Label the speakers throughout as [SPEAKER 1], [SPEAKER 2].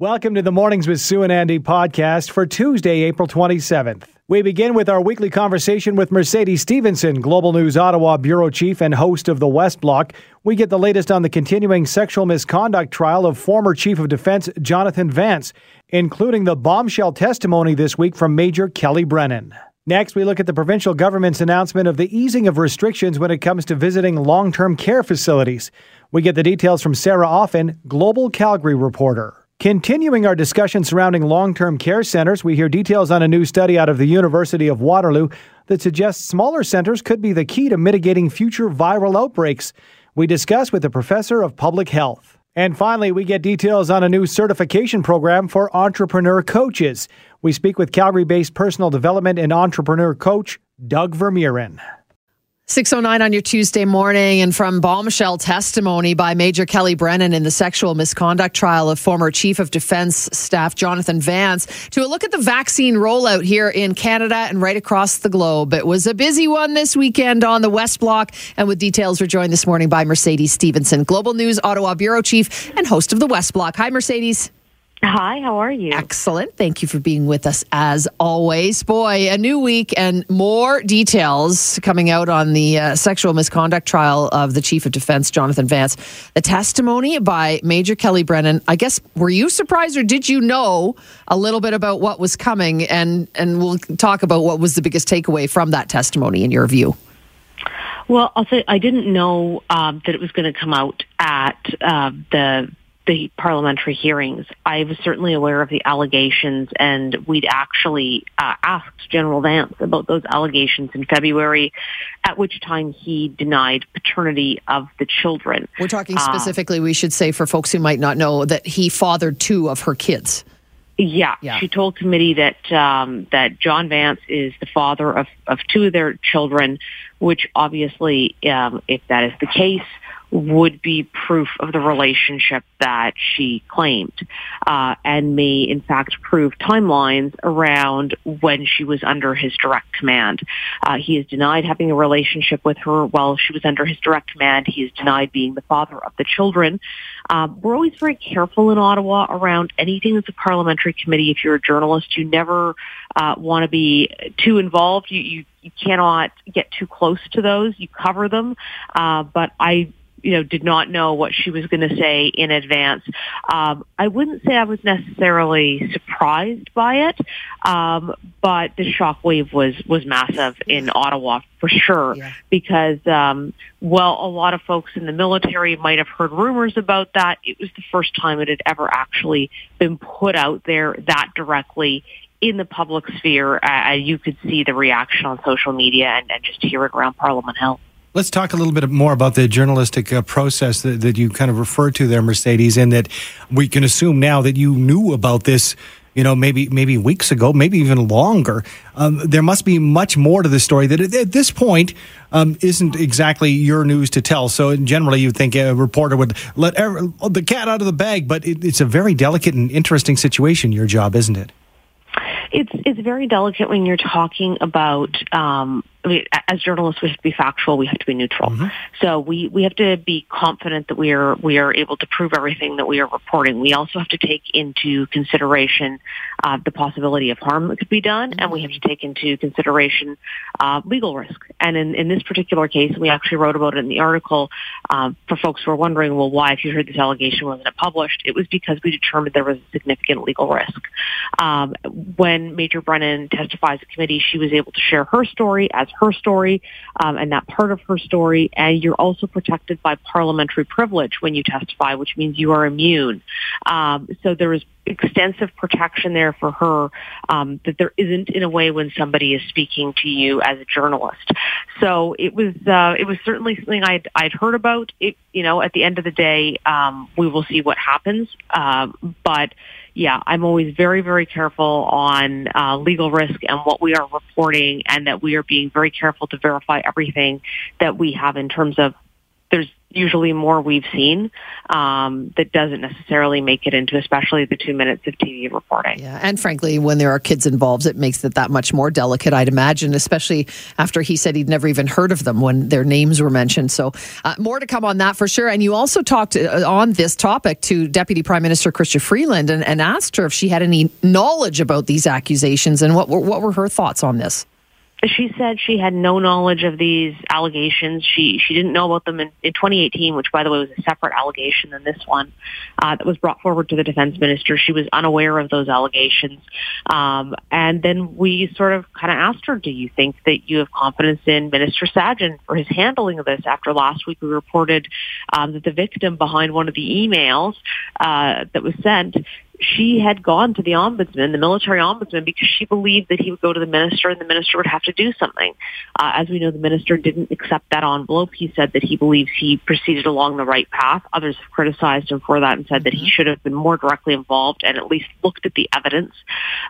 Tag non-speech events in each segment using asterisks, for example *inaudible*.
[SPEAKER 1] Welcome to the Mornings with Sue and Andy podcast for Tuesday, April 27th. We begin with our weekly conversation with Mercedes Stephenson, Global News Ottawa Bureau Chief and host of the West Block. We get the latest on the continuing sexual misconduct trial of former Chief of Defense Jonathan Vance, including the bombshell testimony this week from Major Kellie Brennan. Next, we look at the provincial government's announcement of the easing of restrictions when it comes to visiting long term care facilities. We get the details from Sarah Offin, Global Calgary reporter. Continuing our discussion surrounding long term care centers, we hear details on a new study out of the University of Waterloo that suggests smaller centers could be the key to mitigating future viral outbreaks. We discuss with a professor of public health. And finally, we get details on a new certification program for entrepreneur coaches. We speak with Calgary based personal development and entrepreneur coach Doug Vermeeren.
[SPEAKER 2] 609 on your Tuesday morning, and from bombshell testimony by Major Kellie Brennan in the sexual misconduct trial of former Chief of Defense Staff Jonathan Vance to a look at the vaccine rollout here in Canada and right across the globe. It was a busy one this weekend on the West Block, and with details, we're joined this morning by Mercedes Stephenson, Global News Ottawa Bureau Chief and host of the West Block. Hi, Mercedes.
[SPEAKER 3] Hi, how are you?
[SPEAKER 2] Excellent. Thank you for being with us as always. Boy, a new week and more details coming out on the uh, sexual misconduct trial of the Chief of Defense, Jonathan Vance. The testimony by Major Kellie Brennan. I guess, were you surprised or did you know a little bit about what was coming? And, and we'll talk about what was the biggest takeaway from that testimony in your view.
[SPEAKER 3] Well, I'll say I didn't know um, that it was going to come out at uh, the the parliamentary hearings. I was certainly aware of the allegations, and we'd actually uh, asked General Vance about those allegations in February, at which time he denied paternity of the children.
[SPEAKER 2] We're talking uh, specifically, uh, we should say, for folks who might not know, that he fathered two of her kids.
[SPEAKER 3] Yeah, yeah. she told committee that um, that John Vance is the father of, of two of their children, which obviously, um, if that is the case, would be proof of the relationship that she claimed uh, and may in fact prove timelines around when she was under his direct command. Uh, he has denied having a relationship with her while she was under his direct command. He has denied being the father of the children. Um, we're always very careful in Ottawa around anything that's a parliamentary committee. If you're a journalist, you never uh, want to be too involved. You, you you cannot get too close to those. You cover them. Uh, but I you know, did not know what she was going to say in advance. Um, I wouldn't say I was necessarily surprised by it, um, but the shockwave was was massive in Ottawa for sure. Yeah. Because um, well, a lot of folks in the military might have heard rumors about that. It was the first time it had ever actually been put out there that directly in the public sphere. Uh, you could see the reaction on social media and, and just hear it around Parliament Hill.
[SPEAKER 1] Let's talk a little bit more about the journalistic uh, process that, that you kind of referred to there, Mercedes, and that we can assume now that you knew about this you know, maybe maybe weeks ago, maybe even longer. Um, there must be much more to the story that at this point um, isn't exactly your news to tell. So generally, you would think a reporter would let every, the cat out of the bag, but it, it's a very delicate and interesting situation. Your job, isn't it?
[SPEAKER 3] It's it's very delicate when you're talking about um, Mean, as journalists, we have to be factual. We have to be neutral. Mm-hmm. So we, we have to be confident that we are we are able to prove everything that we are reporting. We also have to take into consideration uh, the possibility of harm that could be done, mm-hmm. and we have to take into consideration uh, legal risk. And in, in this particular case, we actually wrote about it in the article uh, for folks who are wondering, well, why, if you heard this allegation, wasn't it published? It was because we determined there was a significant legal risk. Um, when Major Brennan testifies at committee, she was able to share her story as her story um, and that part of her story. And you're also protected by parliamentary privilege when you testify, which means you are immune. Um, so there is extensive protection there for her um, that there isn't in a way when somebody is speaking to you as a journalist. So it was uh, it was certainly something I'd I'd heard about. It you know at the end of the day um, we will see what happens, uh, but yeah, I'm always very, very careful on uh, legal risk and what we are reporting and that we are being very careful to verify everything that we have in terms of there's usually more we've seen um, that doesn't necessarily make it into especially the two minutes of TV reporting.
[SPEAKER 2] Yeah, and frankly, when there are kids involved, it makes it that much more delicate, I'd imagine, especially after he said he'd never even heard of them when their names were mentioned. So, uh, more to come on that for sure. And you also talked uh, on this topic to Deputy Prime Minister Chrystia Freeland and, and asked her if she had any knowledge about these accusations and what, what were her thoughts on this?
[SPEAKER 3] She said she had no knowledge of these allegations. She she didn't know about them in, in 2018, which by the way was a separate allegation than this one uh, that was brought forward to the defense minister. She was unaware of those allegations, um, and then we sort of kind of asked her, "Do you think that you have confidence in Minister Sajjan for his handling of this?" After last week, we reported um, that the victim behind one of the emails uh, that was sent she had gone to the ombudsman, the military ombudsman, because she believed that he would go to the minister and the minister would have to do something. Uh, as we know, the minister didn't accept that envelope. He said that he believes he proceeded along the right path. Others have criticized him for that and said mm-hmm. that he mm-hmm. should have been more directly involved and at least looked at the evidence.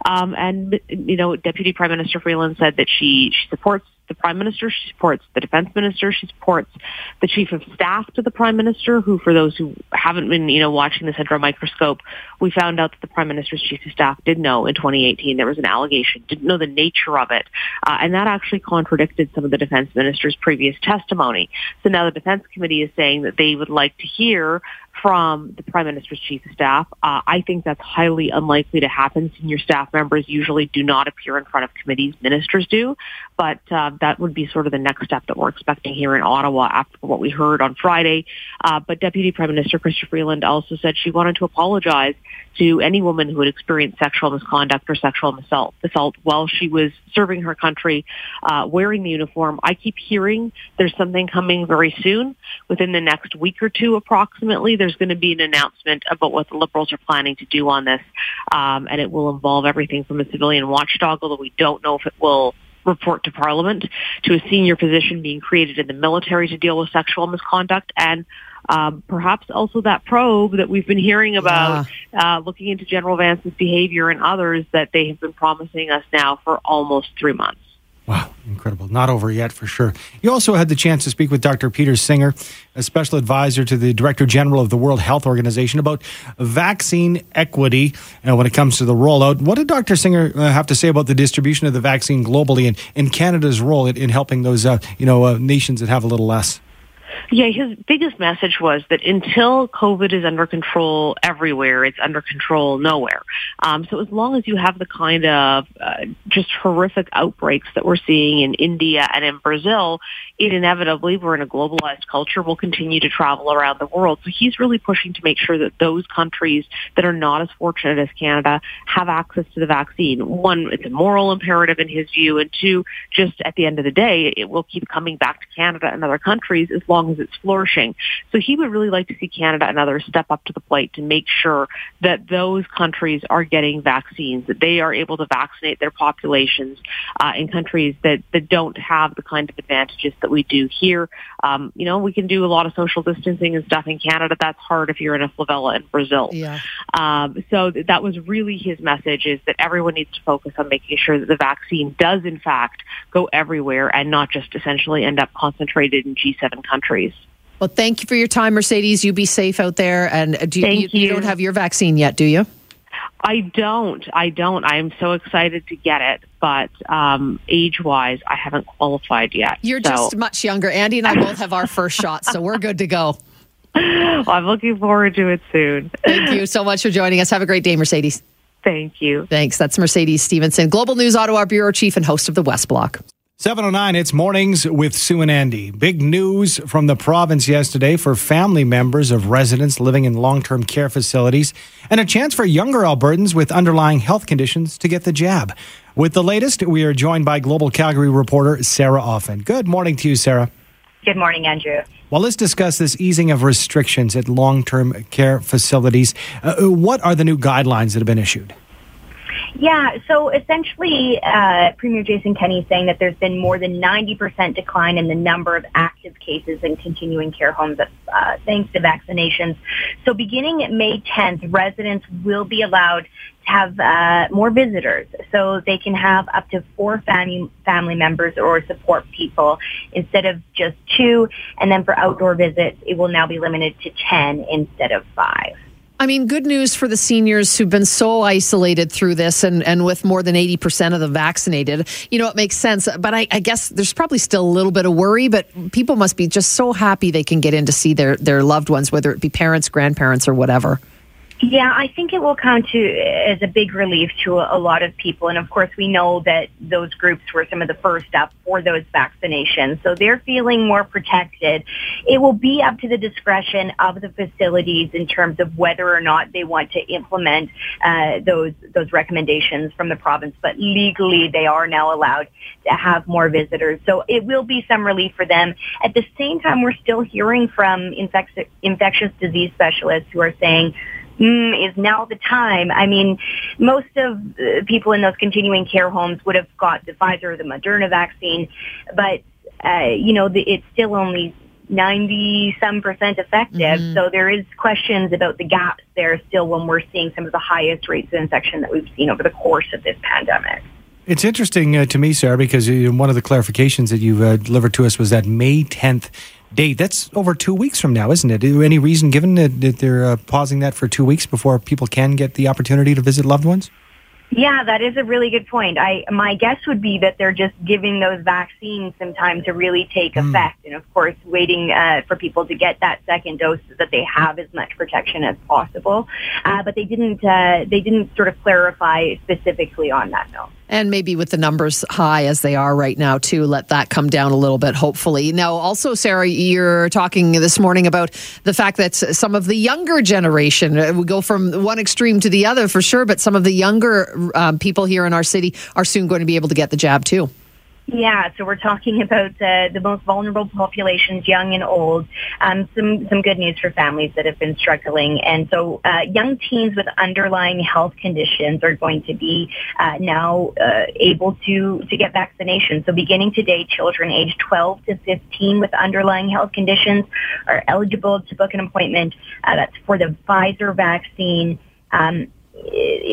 [SPEAKER 3] Um, and, you know, Deputy Prime Minister Freeland said that she, she supports the prime minister. She supports the defense minister. She supports the chief of staff to the prime minister, who, for those who haven't been, you know, watching this under a microscope, we found out that the prime minister's chief of staff did know in 2018 there was an allegation, didn't know the nature of it, uh, and that actually contradicted some of the defense minister's previous testimony. So now the defense committee is saying that they would like to hear from the Prime Minister's Chief of Staff. Uh, I think that's highly unlikely to happen. Senior staff members usually do not appear in front of committees. Ministers do. But uh, that would be sort of the next step that we're expecting here in Ottawa after what we heard on Friday. Uh, but Deputy Prime Minister Chrystia Freeland also said she wanted to apologize to any woman who had experienced sexual misconduct or sexual assault, assault while she was serving her country uh, wearing the uniform. I keep hearing there's something coming very soon, within the next week or two approximately. There's going to be an announcement about what the Liberals are planning to do on this, um, and it will involve everything from a civilian watchdog, although we don't know if it will report to Parliament, to a senior position being created in the military to deal with sexual misconduct, and um, perhaps also that probe that we've been hearing about, yeah. uh, looking into General Vance's behavior and others that they have been promising us now for almost three months.
[SPEAKER 1] Wow, incredible. Not over yet for sure. You also had the chance to speak with Dr. Peter Singer, a special advisor to the Director General of the World Health Organization, about vaccine equity uh, when it comes to the rollout. What did Dr. Singer uh, have to say about the distribution of the vaccine globally and, and Canada's role in, in helping those uh, you know, uh, nations that have a little less?
[SPEAKER 3] Yeah, his biggest message was that until COVID is under control everywhere, it's under control nowhere. Um, so as long as you have the kind of uh, just horrific outbreaks that we're seeing in India and in Brazil, it inevitably, we're in a globalized culture, will continue to travel around the world. So he's really pushing to make sure that those countries that are not as fortunate as Canada have access to the vaccine. One, it's a moral imperative in his view, and two, just at the end of the day, it will keep coming back to Canada and other countries as long as it's flourishing. So he would really like to see Canada and others step up to the plate to make sure that those countries are getting vaccines, that they are able to vaccinate their populations uh, in countries that, that don't have the kind of advantages that we do here. Um, you know, we can do a lot of social distancing and stuff in Canada. That's hard if you're in a favela in Brazil. Yeah. Um, so that was really his message is that everyone needs to focus on making sure that the vaccine does in fact go everywhere and not just essentially end up concentrated in G7 countries.
[SPEAKER 2] Well, thank you for your time, Mercedes. You be safe out there. And do you, you, you don't have your vaccine yet, do you?
[SPEAKER 3] I don't. I don't. I am so excited to get it, but um, age-wise, I haven't qualified yet.
[SPEAKER 2] You're so. just much younger. Andy and I *laughs* both have our first shot, so we're good to go.
[SPEAKER 3] Well, I'm looking forward to it soon.
[SPEAKER 2] Thank you so much for joining us. Have a great day, Mercedes.
[SPEAKER 3] Thank you.
[SPEAKER 2] Thanks. That's Mercedes Stephenson, Global News Ottawa Bureau Chief and host of the West Block.
[SPEAKER 1] 709, it's mornings with Sue and Andy. Big news from the province yesterday for family members of residents living in long term care facilities and a chance for younger Albertans with underlying health conditions to get the jab. With the latest, we are joined by Global Calgary reporter Sarah Offin. Good morning to you, Sarah.
[SPEAKER 4] Good morning, Andrew.
[SPEAKER 1] Well, let's discuss this easing of restrictions at long term care facilities. Uh, what are the new guidelines that have been issued?
[SPEAKER 4] Yeah, so essentially, uh, Premier Jason Kenney is saying that there's been more than 90% decline in the number of active cases in continuing care homes uh, thanks to vaccinations. So beginning May 10th, residents will be allowed to have uh, more visitors. So they can have up to four family, family members or support people instead of just two. And then for outdoor visits, it will now be limited to 10 instead of five.
[SPEAKER 2] I mean, good news for the seniors who've been so isolated through this and, and with more than 80% of them vaccinated. You know, it makes sense. But I, I, guess there's probably still a little bit of worry, but people must be just so happy they can get in to see their, their loved ones, whether it be parents, grandparents, or whatever.
[SPEAKER 4] Yeah, I think it will come to as a big relief to a, a, lot of people. And of course, we know that those groups were some of the first up for those vaccinations. So they're feeling more protected. It will be up to the discretion of the facilities in terms of whether or not they want to implement uh, those those recommendations from the province. But legally, they are now allowed to have more visitors. So it will be some relief for them. At the same time, we're still hearing from infectious infectious disease specialists who are saying mm, is now the time. I mean, most of the people in those continuing care homes would have got the Pfizer or the Moderna vaccine, but, uh, you know, the, it's still only 90 some percent effective. Mm-hmm. So there is questions about the gaps there still when we're seeing some of the highest rates of infection that we've seen over the course of this pandemic.
[SPEAKER 1] It's interesting uh, to me, Sarah, because uh, one of the clarifications that you uh, delivered to us was that May 10th date. That's over two weeks from now, isn't it? Any reason given that, that they're uh, pausing that for two weeks before people can get the opportunity to visit loved ones?
[SPEAKER 4] Yeah, that is a really good point. I my guess would be that they're just giving those vaccines some time to really take mm. effect, and of course, waiting uh, for people to get that second dose so that they have as much protection as possible. Uh, but they didn't uh, they didn't sort of clarify specifically on that note.
[SPEAKER 2] And maybe with the numbers high as they are right now, too, let that come down a little bit, hopefully. Now, also, Sarah, you're talking this morning about the fact that some of the younger generation, uh, we go from one extreme to the other for sure, but some of the younger um, people here in our city are soon going to be able to get the jab, too.
[SPEAKER 4] Yeah, so we're talking *laughs* about uh, the most vulnerable populations, young and old. Um, some some good news for families that have been struggling, and so uh, young teens with underlying health conditions are going to be uh, now uh, able to to get vaccinations. So beginning today, children aged 12 to 15 with underlying health conditions are eligible to book an appointment. Uh, that's for the Pfizer vaccine. Um,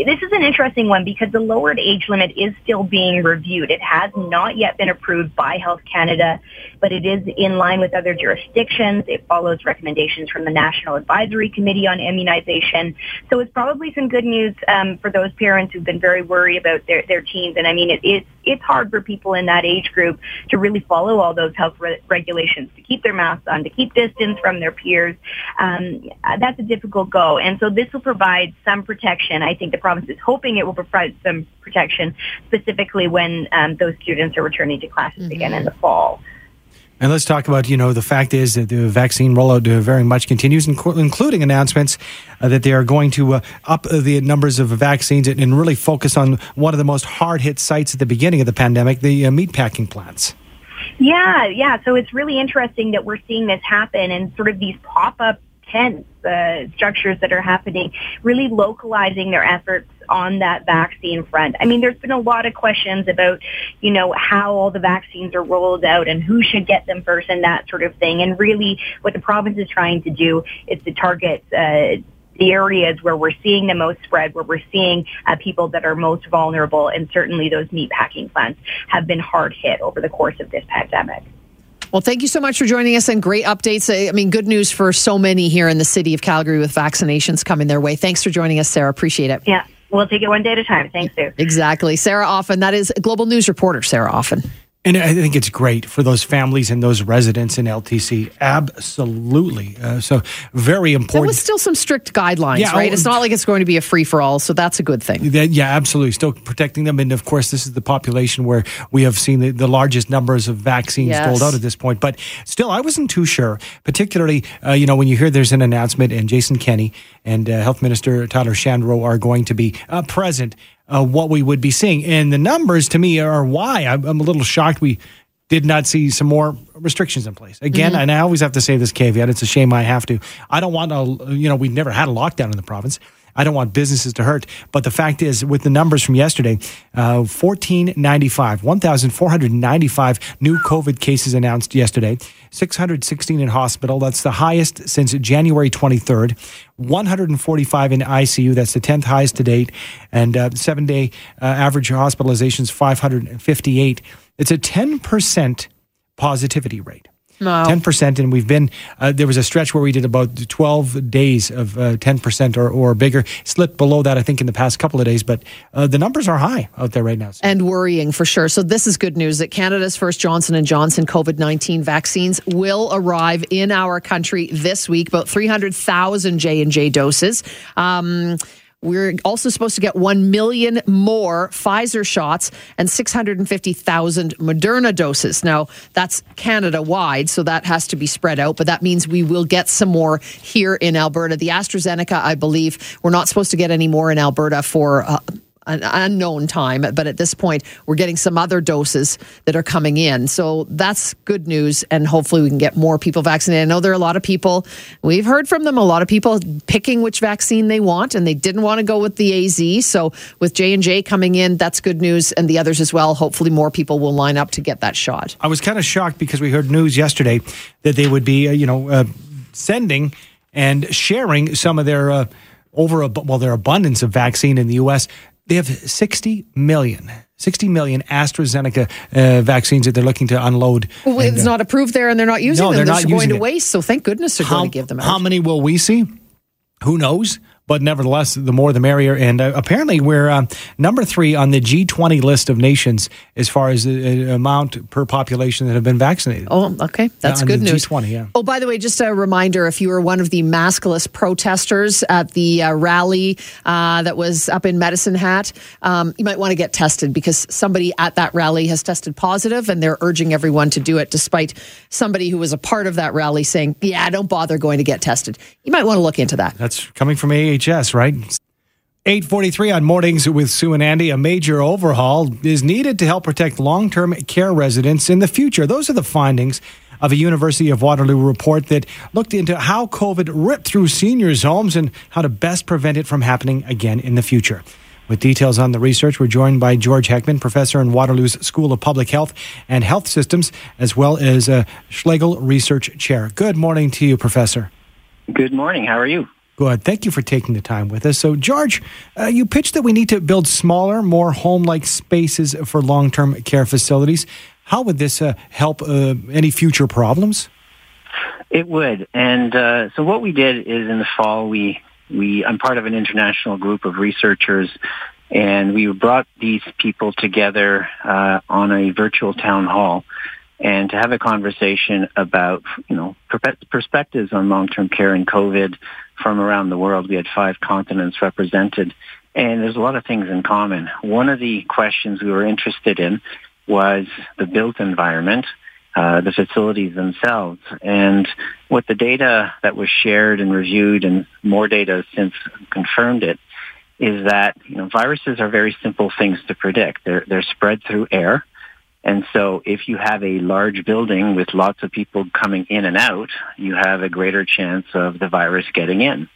[SPEAKER 4] this is an interesting one because the lowered age limit is still being reviewed. It has not yet been approved by Health Canada, but it is in line with other jurisdictions. It follows recommendations from the National Advisory Committee on Immunization. So it's probably some good news um, for those parents who've been very worried about their, their teens. And I mean, it, it's, it's hard for people in that age group to really follow all those health re- regulations, to keep their masks on, to keep distance from their peers. Um, that's a difficult go. And so this will provide some protection I think the province is hoping it will provide some protection, specifically when um, those students are returning to classes mm-hmm. again in the fall.
[SPEAKER 1] And let's talk about, you know, the fact is that the vaccine rollout uh, very much continues, including announcements uh, that they are going to uh, up the numbers of vaccines and really focus on one of the most hard hit sites at the beginning of the pandemic, the meatpacking plants.
[SPEAKER 4] Yeah, yeah. So it's really interesting that we're seeing this happen and sort of these pop up tents, uh, structures that are happening, really localizing their efforts on that vaccine front. I mean, there's been a lot of questions about, you know, how all the vaccines are rolled out and who should get them first and that sort of thing. And really what the province is trying to do is to target, uh, the areas where we're seeing the most spread, where we're seeing uh, people that are most vulnerable, and certainly those meat packing plants have been hard hit over the course of this pandemic.
[SPEAKER 2] Well, thank you so much for joining us and great updates. I mean, good news for so many here in the city of Calgary with vaccinations coming their way. Thanks for joining us, Sarah. Appreciate it.
[SPEAKER 4] Yeah, we'll take it one day at a time. Thanks, Sue.
[SPEAKER 2] Exactly. Sarah Offin, that is Global News reporter Sarah Offin.
[SPEAKER 1] And I think it's great for those families and those residents in LTC. Absolutely. Uh, so very important. There
[SPEAKER 2] was still some strict guidelines, yeah, right? Oh, it's not like it's going to be a free for all. So that's a good thing.
[SPEAKER 1] That, yeah, absolutely. Still protecting them. And of course, this is the population where we have seen the, the largest numbers of vaccines yes. doled out at this point. But still, I wasn't too sure, particularly, uh, you know, when you hear there's an announcement and Jason Kenney and uh, Health Minister Tyler Shandro are going to be uh, present uh, what we would be seeing. And the numbers to me are why I'm, I'm, a little shocked we did not see some more restrictions in place. Again, mm-hmm. and I always have to say this caveat. It's a shame I have to. I don't want to, you know, we've never had a lockdown in the province. I don't want businesses to hurt. But the fact is, with the numbers from yesterday, uh, 1495, 1,495 new COVID cases announced yesterday, 616 in hospital. That's the highest since January 23rd. 145 in ICU. That's the 10th highest to date. And uh, seven day uh, average hospitalizations, 558. It's a 10% positivity rate.
[SPEAKER 2] Wow.
[SPEAKER 1] 10%. And we've been, uh, there was a stretch where we did about 12 days of uh, 10% or, or bigger. Slipped below that, I think, in the past couple of days. But uh, the numbers are high out there right now.
[SPEAKER 2] And worrying for sure. So this is good news that Canada's first Johnson & Johnson COVID-19 vaccines will arrive in our country this week. About 300,000 J&J doses. Um, we're also supposed to get 1 million more Pfizer shots and 650,000 Moderna doses. Now, that's Canada wide, so that has to be spread out, but that means we will get some more here in Alberta. The AstraZeneca, I believe, we're not supposed to get any more in Alberta for. Uh, an unknown time, but at this point, we're getting some other doses that are coming in. So that's good news, and hopefully, we can get more people vaccinated. I know there are a lot of people, we've heard from them, a lot of people picking which vaccine they want, and they didn't want to go with the AZ. So with J&J coming in, that's good news, and the others as well. Hopefully, more people will line up to get that shot.
[SPEAKER 1] I was kind of shocked because we heard news yesterday that they would be, uh, you know, uh, sending and sharing some of their. Uh, over well their abundance of vaccine in the US they have 60 million 60 million AstraZeneca uh, vaccines that they're looking to unload.
[SPEAKER 2] Well,
[SPEAKER 1] and,
[SPEAKER 2] it's uh, not approved there and they're not using
[SPEAKER 1] no,
[SPEAKER 2] them.
[SPEAKER 1] They're,
[SPEAKER 2] they're
[SPEAKER 1] not
[SPEAKER 2] going to
[SPEAKER 1] it.
[SPEAKER 2] waste. So thank goodness they're
[SPEAKER 1] how,
[SPEAKER 2] going to give them out.
[SPEAKER 1] How many will we see? Who knows? But nevertheless, the more the merrier. And uh, apparently, we're uh, number three on the G20 list of nations as far as the uh, amount per population that have been vaccinated.
[SPEAKER 2] Oh, okay. That's good news.
[SPEAKER 1] G20, yeah.
[SPEAKER 2] Oh, by the way, just a reminder if you were one of the maskless protesters at the uh, rally uh, that was up in Medicine Hat, um, you might want to get tested because somebody at that rally has tested positive and they're urging everyone to do it despite somebody who was a part of that rally saying, yeah, don't bother going to get tested. You might want to look into that.
[SPEAKER 1] That's coming from AA AHS, right? 843 on Mornings with Sue and Andy. A major overhaul is needed to help protect long term care residents in the future. Those are the findings of a University of Waterloo report that looked into how COVID ripped through seniors' homes and how to best prevent it from happening again in the future. With details on the research, we're joined by George Heckman, professor in Waterloo's School of Public Health and Health Systems, as well as a Schlegel Research Chair. Good morning to you, Professor.
[SPEAKER 5] Good morning. How are you?
[SPEAKER 1] Good. Thank you for taking the time with us. So, George, uh, you pitched that we need to build smaller, more home like spaces for long term care facilities. How would this uh, help uh, any future problems?
[SPEAKER 5] It would. And uh, so, what we did is in the fall, we, we, I'm part of an international group of researchers, and we brought these people together uh, on a virtual town hall and to have a conversation about, you know, perspectives on long-term care and COVID from around the world. We had five continents represented, and there's a lot of things in common. One of the questions we were interested in was the built environment, uh, the facilities themselves, and what the data that was shared and reviewed, and more data since confirmed it, is that you know viruses are very simple things to predict. They're they're spread through air and so if you have a large building with lots of people coming in and out, you have a greater chance of the virus getting in.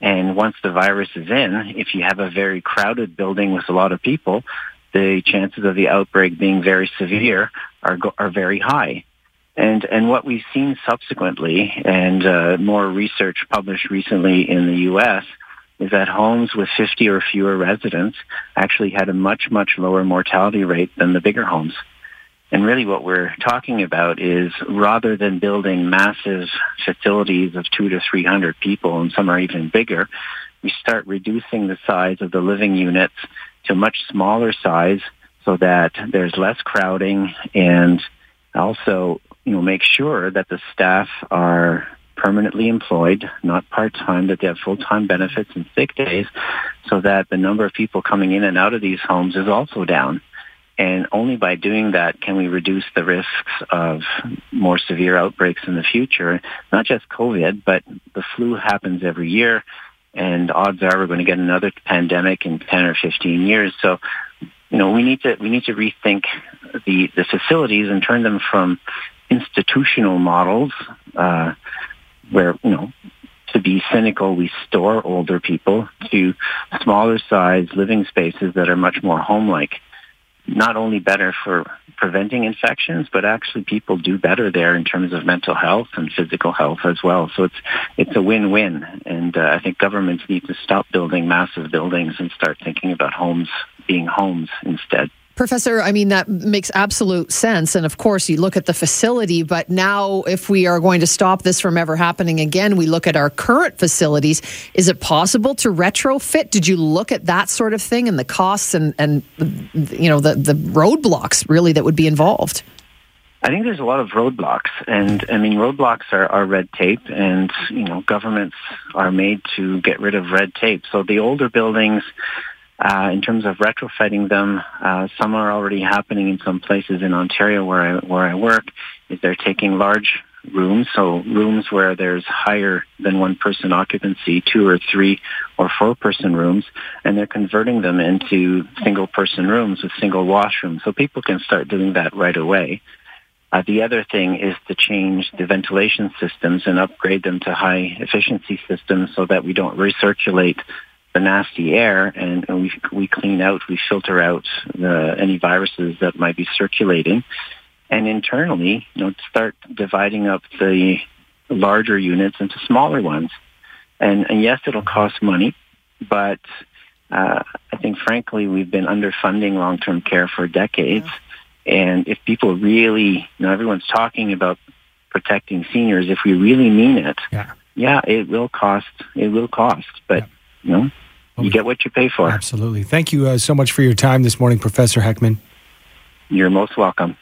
[SPEAKER 5] And once the virus is in, if you have a very crowded building with a lot of people, the chances of the outbreak being very severe are, are very high. And, and what we've seen subsequently, and uh, more research published recently in the U.S., is that homes with 50 or fewer residents actually had a much, much lower mortality rate than the bigger homes. And really what we're talking about is rather than building massive facilities of two to 300 people, and some are even bigger, we start reducing the size of the living units to much smaller size so that there's less crowding and also, you know, make sure that the staff are permanently employed, not part-time, that they have full-time benefits and sick days so that the number of people coming in and out of these homes is also down. And only by doing that can we reduce the risks of more severe outbreaks in the future. Not just COVID, but the flu happens every year. And odds are we're going to get another pandemic in 10 or 15 years. So, you know, we need to, we need to rethink the, the facilities and turn them from institutional models, uh, where, you know, to be cynical, we store older people to smaller size living spaces that are much more home-like. Not only better for preventing infections, but actually people do better there in terms of mental health and physical health as well. So it's it's a win-win, and uh, I think governments need to stop building massive buildings and start thinking about homes being homes instead.
[SPEAKER 2] Professor, I mean, that makes absolute sense. And of course, you look at the facility, but now if we are going to stop this from ever happening again, we look at our current facilities. Is it possible to retrofit? Did you look at that sort of thing and the costs and, and you know, the, the roadblocks really that would be involved?
[SPEAKER 5] I think there's a lot of roadblocks, and I mean roadblocks are, are red tape, and you know governments are made to get rid of red tape. So the older buildings, uh, in terms of retrofitting them, uh, some are already happening in some places in Ontario where I where I work. Is they're taking large rooms, so rooms where there's higher than one person occupancy, two or three or four person rooms, and they're converting them into single person rooms with single washrooms. So people can start doing that right away. Uh, the other thing is to change the ventilation systems and upgrade them to high efficiency systems so that we don't recirculate the nasty air and, and we, we clean out, we filter out the, any viruses that might be circulating. And internally, you know, start dividing up the larger units into smaller ones. And, and yes, it'll cost money, but uh, I think, frankly, we've been underfunding long-term care for decades. Yeah. And if people really, you know, everyone's talking about protecting seniors. If we really mean it, yeah, yeah it will cost. It will cost, but. Yeah you know, you get what you pay for.
[SPEAKER 1] Absolutely. Thank you uh, so much for your time this morning, Professor Heckman.
[SPEAKER 5] You're most welcome.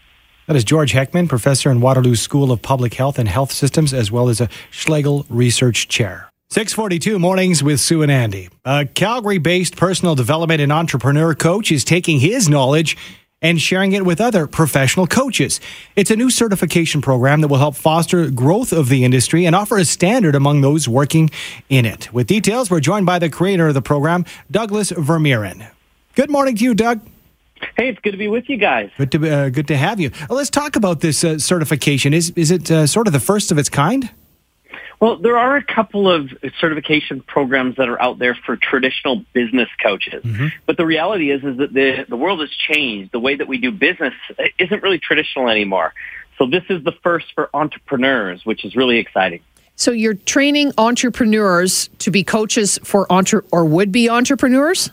[SPEAKER 1] That is George Heckman, professor in Waterloo School of Public Health and Health Systems, as well as a Schlegel Research Chair. 642 mornings with Sue and Andy. A Calgary based personal development and entrepreneur coach is taking his knowledge and sharing it with other professional coaches. It's a new certification program that will help foster growth of the industry and offer a standard among those working in it. With details, we're joined by the creator of the program, Douglas Vermeeren. Good morning to you, Doug.
[SPEAKER 6] Hey, it's good to be with you guys.
[SPEAKER 1] Good to uh, good to have you. let's talk about this uh, certification. Is is it uh, sort of the first of its kind?
[SPEAKER 6] Well, there are a couple of certification programs that are out there for traditional business coaches. Mm-hmm. But the reality is, is that the, the world has changed. The way that we do business isn't really traditional anymore. So this is the first for entrepreneurs, which is really exciting.
[SPEAKER 2] So you're training entrepreneurs to be coaches for entre- or would be entrepreneurs?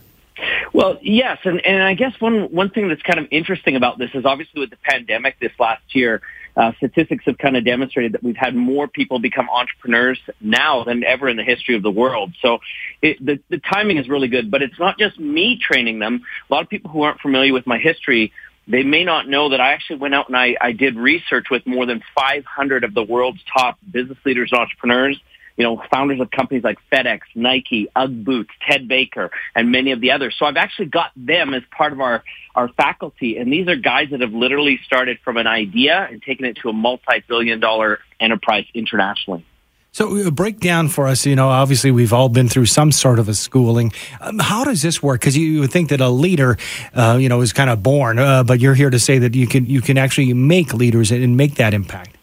[SPEAKER 6] Well, yes, and, and I guess one one thing that's kind of interesting about this is obviously with the pandemic this last year, uh, statistics have kind of demonstrated that we've had more people become entrepreneurs now than ever in the history of the world. So it, the, the timing is really good, but it's not just me training them. A lot of people who aren't familiar with my history, they may not know that I actually went out and I, I did research with more than 500 of the world's top business leaders and entrepreneurs you know, founders of companies like FedEx, Nike, UGG Boots, Ted Baker, and many of the others. So I've actually got them as part of our, our faculty. And these are guys that have literally started from an idea and taken it to a multi-billion dollar enterprise internationally.
[SPEAKER 1] So uh, break down for us, you know, obviously we've all been through some sort of a schooling. Um, how does this work? Because you would think that a leader, uh, you know, is kind of born, uh, but you're here to say that you can, you can actually make leaders and make that impact.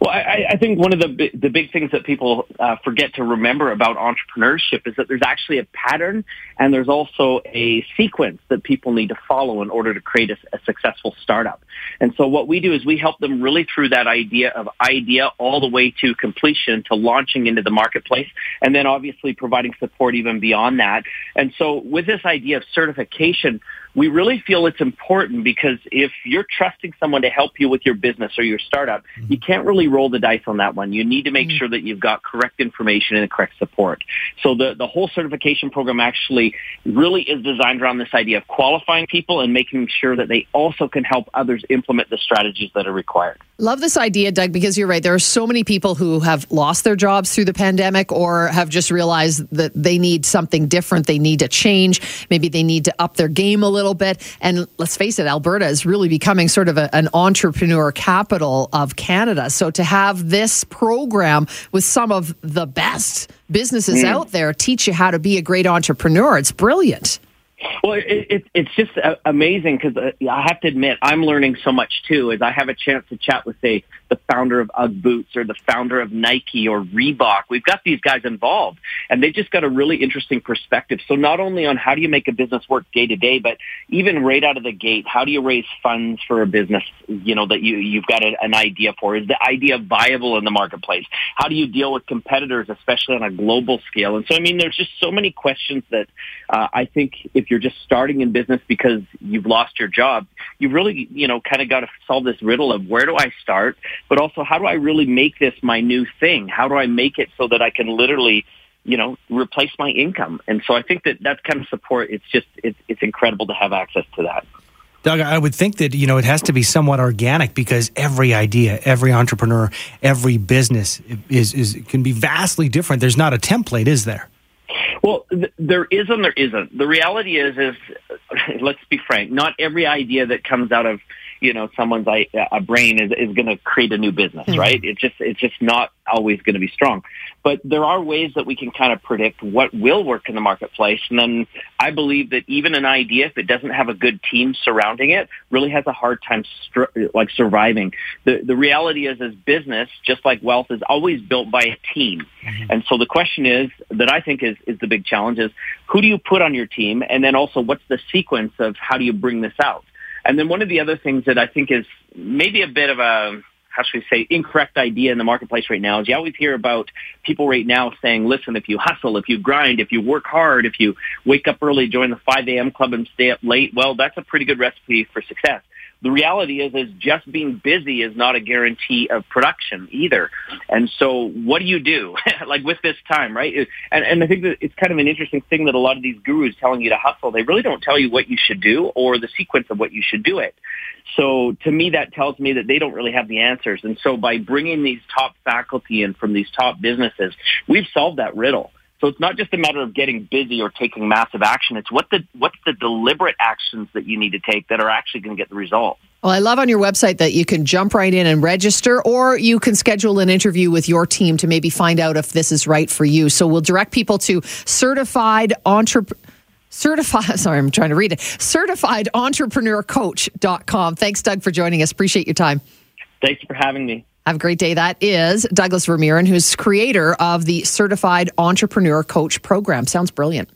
[SPEAKER 6] Well, I, I think one of the the big things that people uh, forget to remember about entrepreneurship is that there's actually a pattern and there's also a sequence that people need to follow in order to create a, a successful startup. And so what we do is we help them really through that idea of idea all the way to completion to launching into the marketplace and then obviously providing support even beyond that. And so with this idea of certification, we really feel it's important because if you're trusting someone to help you with your business or your startup, mm-hmm. you can't really roll the dice on that one. You need to make mm-hmm. sure that you've got correct information and the correct support. So the, the whole certification program actually really is designed around this idea of qualifying people and making sure that they also can help others implement the strategies that are required.
[SPEAKER 2] Love this idea, Doug, because you're right. There are so many people who have lost their jobs through the pandemic or have just realized that they need something different. They need to change. Maybe they need to up their game a little bit. And let's face it, Alberta is really becoming sort of a, an entrepreneur capital of Canada. So to have this program with some of the best businesses mm. out there teach you how to be a great entrepreneur, it's brilliant.
[SPEAKER 6] Well, it, it, it's just uh, amazing because uh, I have to admit I'm learning so much too. As I have a chance to chat with say the founder of UGG Boots or the founder of Nike or Reebok. We've got these guys involved and they've just got a really interesting perspective. So not only on how do you make a business work day to day, but even right out of the gate, how do you raise funds for a business, you know, that you, you've got a, an idea for? Is the idea viable in the marketplace? How do you deal with competitors, especially on a global scale? And so, I mean, there's just so many questions that uh, I think if you're just starting in business because you've lost your job, you really, you know, kind of got to solve this riddle of where do I start, but also how do I really make this my new thing? How do I make it so that I can literally you know, replace my income. And so I think that that kind of support, it's just, it's, it's incredible to have access to that.
[SPEAKER 1] Doug, I would think that you know it has to be somewhat organic because every idea, every entrepreneur, every business is is can be vastly different. There's not a template, is there?
[SPEAKER 6] Well, th- there is and there isn't. The reality is, is let's be frank. Not every idea that comes out of you know someone's a brain is, is going to create a new business, mm-hmm. right? It's just it's just not always going to be strong. But there are ways that we can kind of predict what will work in the marketplace, and then I believe that even an idea, if it doesn't have a good team surrounding it, really has a hard time str- like surviving. The the reality is, as business, just like wealth, is always built by a team. Mm-hmm. And so the question is that I think is is the big challenge is who do you put on your team, and then also what's the sequence of how do you bring this out? And then one of the other things that I think is maybe a bit of a how should we say, incorrect idea in the marketplace right now is you always hear about people right now saying, listen, if you hustle, if you grind, if you work hard, if you wake up early, join the 5 a.m. club and stay up late, well, that's a pretty good recipe for success. The reality is, is just being busy is not a guarantee of production either. And so what do you do? *laughs* like with this time, right? And, and I think that it's kind of an interesting thing that a lot of these gurus telling you to hustle, they really don't tell you what you should do or the sequence of what you should do it. So to me, that tells me that they don't really have the answers. And so by bringing these top faculty in from these top businesses, we've solved that riddle. So it's not just a matter of getting busy or taking massive action. It's what the what's the deliberate actions that you need to take that are actually going to get the result.
[SPEAKER 2] Well, I love on your website that you can jump right in and register, or you can schedule an interview with your team to maybe find out if this is right for you. So we'll direct people to certified entrepreneur certified *laughs* sorry i'm trying to read it certifiedentrepreneur.coach.com thanks doug for joining us appreciate your time
[SPEAKER 6] thanks for having me
[SPEAKER 2] have a great day. That is Douglas Vermeeren, who's creator of the Certified Entrepreneur Coach program. Sounds brilliant.